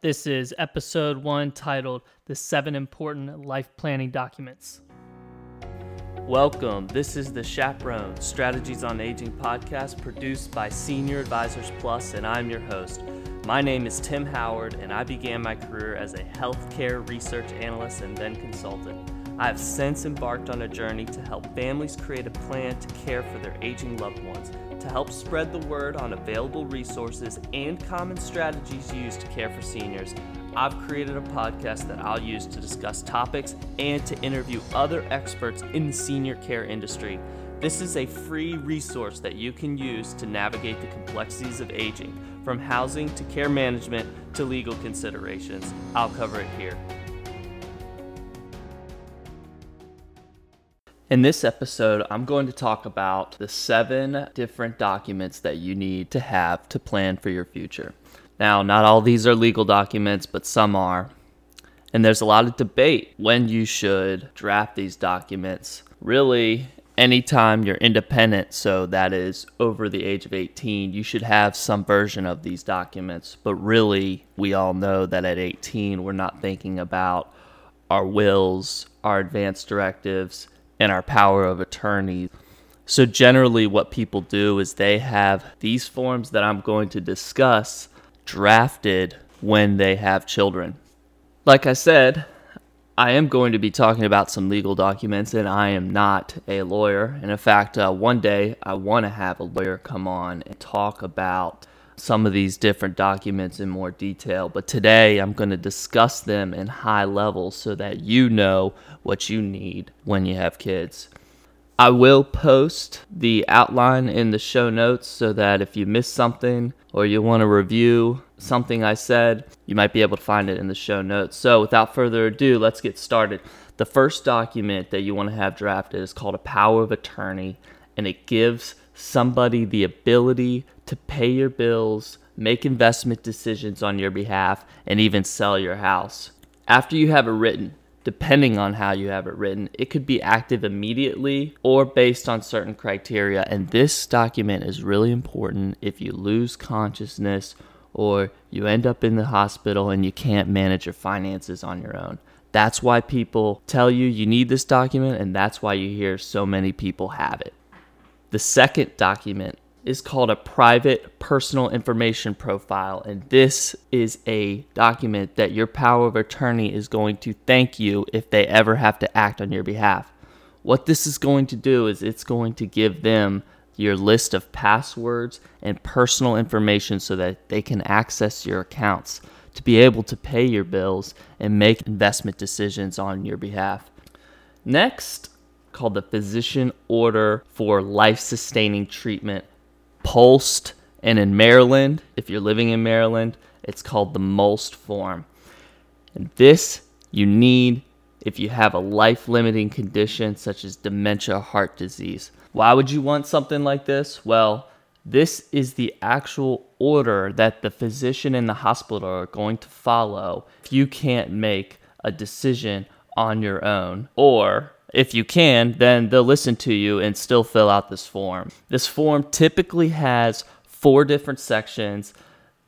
This is episode one titled The Seven Important Life Planning Documents. Welcome. This is the Chaperone Strategies on Aging podcast produced by Senior Advisors Plus, and I'm your host. My name is Tim Howard, and I began my career as a healthcare research analyst and then consultant. I have since embarked on a journey to help families create a plan to care for their aging loved ones, to help spread the word on available resources and common strategies used to care for seniors. I've created a podcast that I'll use to discuss topics and to interview other experts in the senior care industry. This is a free resource that you can use to navigate the complexities of aging, from housing to care management to legal considerations. I'll cover it here. In this episode, I'm going to talk about the seven different documents that you need to have to plan for your future. Now, not all these are legal documents, but some are. And there's a lot of debate when you should draft these documents. Really, anytime you're independent, so that is over the age of 18, you should have some version of these documents. But really, we all know that at 18, we're not thinking about our wills, our advance directives and our power of attorney. So, generally, what people do is they have these forms that I'm going to discuss drafted when they have children. Like I said, I am going to be talking about some legal documents, and I am not a lawyer. And in fact, uh, one day I want to have a lawyer come on and talk about some of these different documents in more detail, but today I'm going to discuss them in high level so that you know what you need when you have kids. I will post the outline in the show notes so that if you miss something or you want to review something I said, you might be able to find it in the show notes. So, without further ado, let's get started. The first document that you want to have drafted is called a power of attorney, and it gives somebody the ability to pay your bills, make investment decisions on your behalf, and even sell your house. After you have it written, depending on how you have it written, it could be active immediately or based on certain criteria. And this document is really important if you lose consciousness or you end up in the hospital and you can't manage your finances on your own. That's why people tell you you need this document, and that's why you hear so many people have it. The second document is called a private personal information profile, and this is a document that your power of attorney is going to thank you if they ever have to act on your behalf. What this is going to do is it's going to give them your list of passwords and personal information so that they can access your accounts to be able to pay your bills and make investment decisions on your behalf. Next, called the Physician Order for Life Sustaining Treatment, POLST. And in Maryland, if you're living in Maryland, it's called the MOLST form. And this you need if you have a life limiting condition such as dementia heart disease. Why would you want something like this? Well, this is the actual order that the physician in the hospital are going to follow if you can't make a decision on your own or if you can, then they'll listen to you and still fill out this form. This form typically has four different sections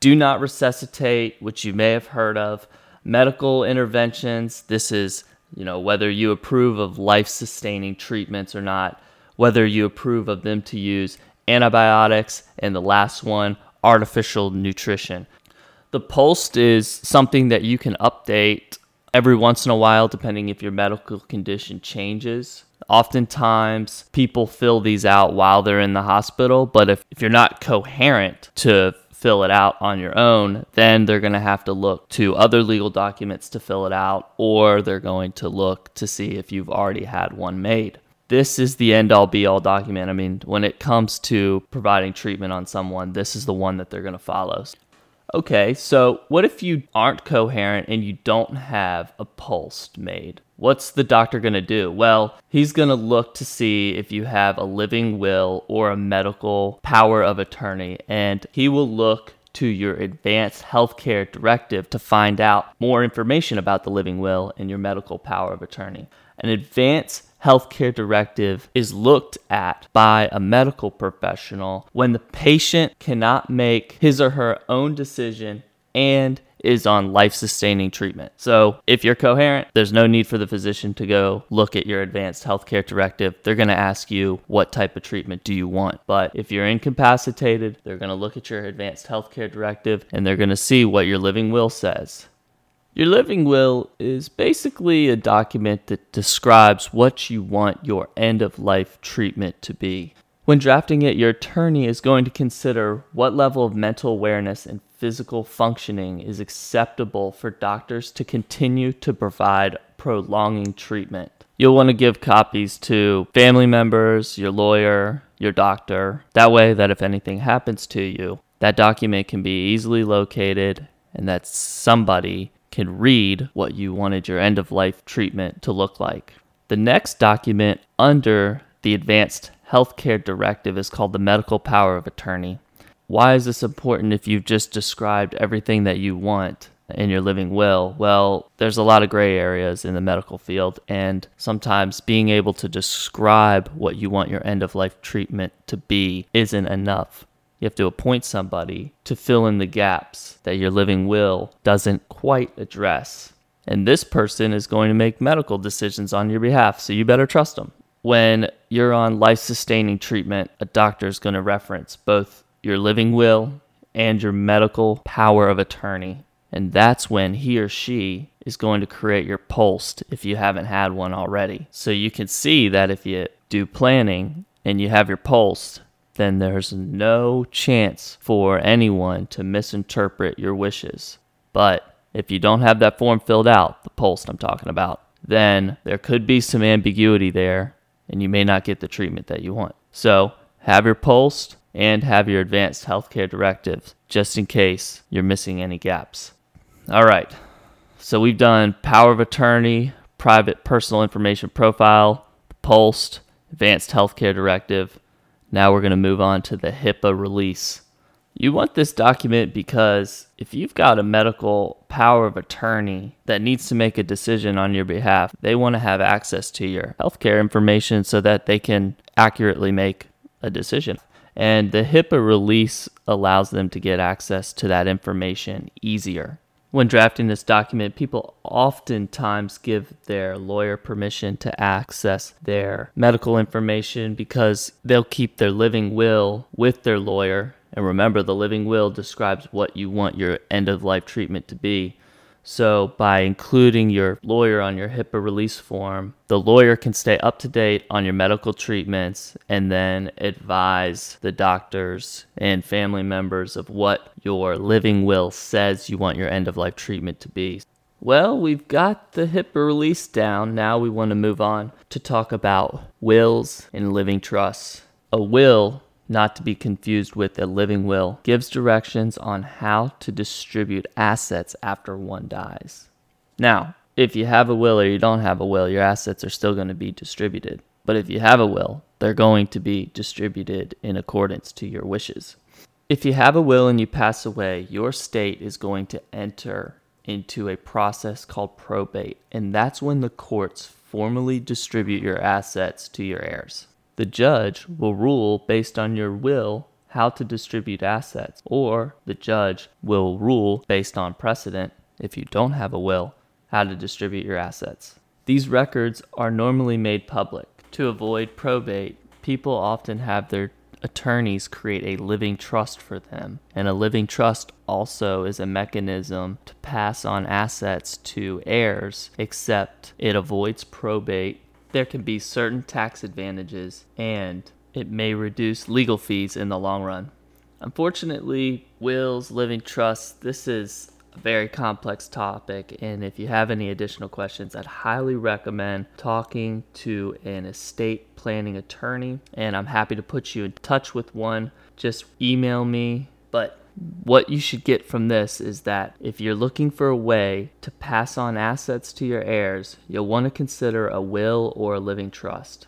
do not resuscitate, which you may have heard of, medical interventions. This is, you know, whether you approve of life sustaining treatments or not, whether you approve of them to use antibiotics, and the last one, artificial nutrition. The POLST is something that you can update every once in a while, depending if your medical condition changes. Oftentimes, people fill these out while they're in the hospital, but if, if you're not coherent to fill it out on your own, then they're going to have to look to other legal documents to fill it out, or they're going to look to see if you've already had one made. This is the end all be all document. I mean, when it comes to providing treatment on someone, this is the one that they're going to follow. Okay, so what if you aren't coherent and you don't have a POLST made? What's the doctor going to do? Well, he's going to look to see if you have a living will or a medical power of attorney, and he will look to your advanced healthcare directive to find out more information about the living will and your medical power of attorney. An advanced healthcare directive is looked at by a medical professional when the patient cannot make his or her own decision and is on life sustaining treatment. So if you're coherent, there's no need for the physician to go look at your advanced healthcare directive. They're going to ask you what type of treatment do you want. But if you're incapacitated, they're going to look at your advanced healthcare directive and they're going to see what your living will says. Your living will is basically a document that describes what you want your end of life treatment to be. When drafting it, your attorney is going to consider what level of mental awareness and physical functioning is acceptable for doctors to continue to provide prolonging treatment. You'll want to give copies to family members, your lawyer, your doctor. That way that if anything happens to you, that document can be easily located and that somebody can read what you wanted your end of life treatment to look like. The next document under the Advanced Healthcare Directive is called the Medical Power of Attorney. Why is this important if you've just described everything that you want in your living will? Well, there's a lot of gray areas in the medical field, and sometimes being able to describe what you want your end of life treatment to be isn't enough. You have to appoint somebody to fill in the gaps that your living will doesn't quite address. And this person is going to make medical decisions on your behalf, so you better trust them. When you're on life sustaining treatment, a doctor is going to reference both your living will and your medical power of attorney. And that's when he or she is going to create your POLST if you haven't had one already. So you can see that if you do planning and you have your POLST, then there's no chance for anyone to misinterpret your wishes. But if you don't have that form filled out, the POLST I'm talking about, then there could be some ambiguity there and you may not get the treatment that you want. So have your POLST and have your advanced healthcare directives just in case you're missing any gaps. All right. So we've done power of attorney, private personal information profile, POLST, advanced healthcare directive. Now we're going to move on to the HIPAA release. You want this document because if you've got a medical power of attorney that needs to make a decision on your behalf, they want to have access to your healthcare information so that they can accurately make a decision. And the HIPAA release allows them to get access to that information easier when drafting this document, people oftentimes give their lawyer permission to access their medical information because they'll keep their living will with their lawyer. And remember, the living will describes what you want your end of life treatment to be. So, by including your lawyer on your HIPAA release form, the lawyer can stay up to date on your medical treatments and then advise the doctors and family members of what your living will says you want your end of life treatment to be. Well, we've got the HIPAA release down. Now we want to move on to talk about wills and living trusts. A will not to be confused with a living will, gives directions on how to distribute assets after one dies. Now, if you have a will or you don't have a will, your assets are still going to be distributed. But if you have a will, they're going to be distributed in accordance to your wishes. If you have a will and you pass away, your state is going to enter into a process called probate, and that's when the courts formally distribute your assets to your heirs. The judge will rule based on your will how to distribute assets, or the judge will rule based on precedent, if you don't have a will, how to distribute your assets. These records are normally made public. To avoid probate, people often have their attorneys create a living trust for them. And a living trust also is a mechanism to pass on assets to heirs, except it avoids probate there can be certain tax advantages and it may reduce legal fees in the long run. Unfortunately, wills, living trusts, this is a very complex topic, and if you have any additional questions, I'd highly recommend talking to an estate planning attorney, and I'm happy to put you in touch with one. Just email me. But what you should get from this is that if you're looking for a way to pass on assets to your heirs, you'll want to consider a will or a living trust.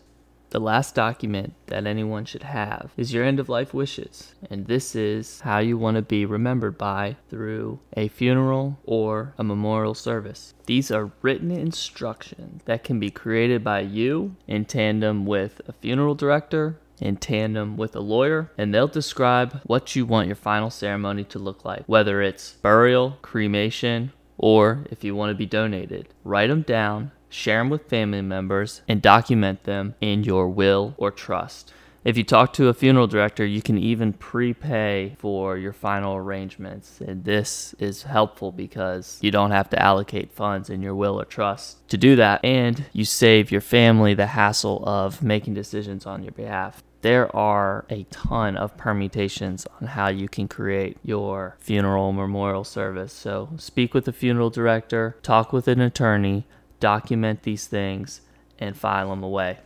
The last document that anyone should have is your end of life wishes, and this is how you want to be remembered by through a funeral or a memorial service. These are written instructions that can be created by you in tandem with a funeral director in tandem with a lawyer, and they'll describe what you want your final ceremony to look like, whether it's burial, cremation, or if you want to be donated. Write them down, share them with family members, and document them in your will or trust. If you talk to a funeral director, you can even prepay for your final arrangements. And this is helpful because you don't have to allocate funds in your will or trust to do that. And you save your family the hassle of making decisions on your behalf. There are a ton of permutations on how you can create your funeral memorial service. So speak with a funeral director, talk with an attorney, document these things, and file them away.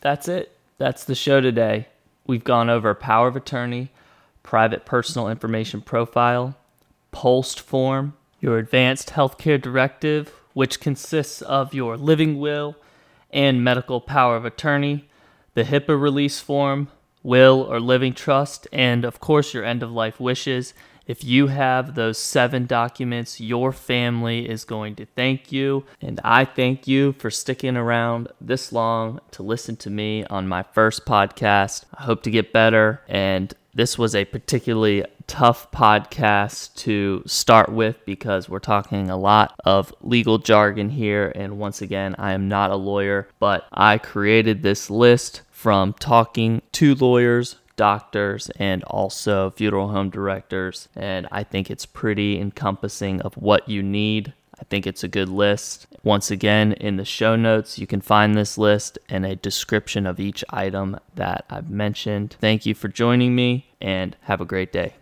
That's it. That's the show today. We've gone over power of attorney, private personal information profile, POLST form, your advanced healthcare directive, which consists of your living will and medical power of attorney, the HIPAA release form, will or living trust, and of course your end of life wishes if you have those seven documents, your family is going to thank you. And I thank you for sticking around this long to listen to me on my first podcast. I hope to get better. And this was a particularly tough podcast to start with because we're talking a lot of legal jargon here. And once again, I am not a lawyer, but I created this list from talking to lawyers doctors and also funeral home directors. And I think it's pretty encompassing of what you need. I think it's a good list. Once again, in the show notes, you can find this list and a description of each item that I've mentioned. Thank you for joining me and have a great day.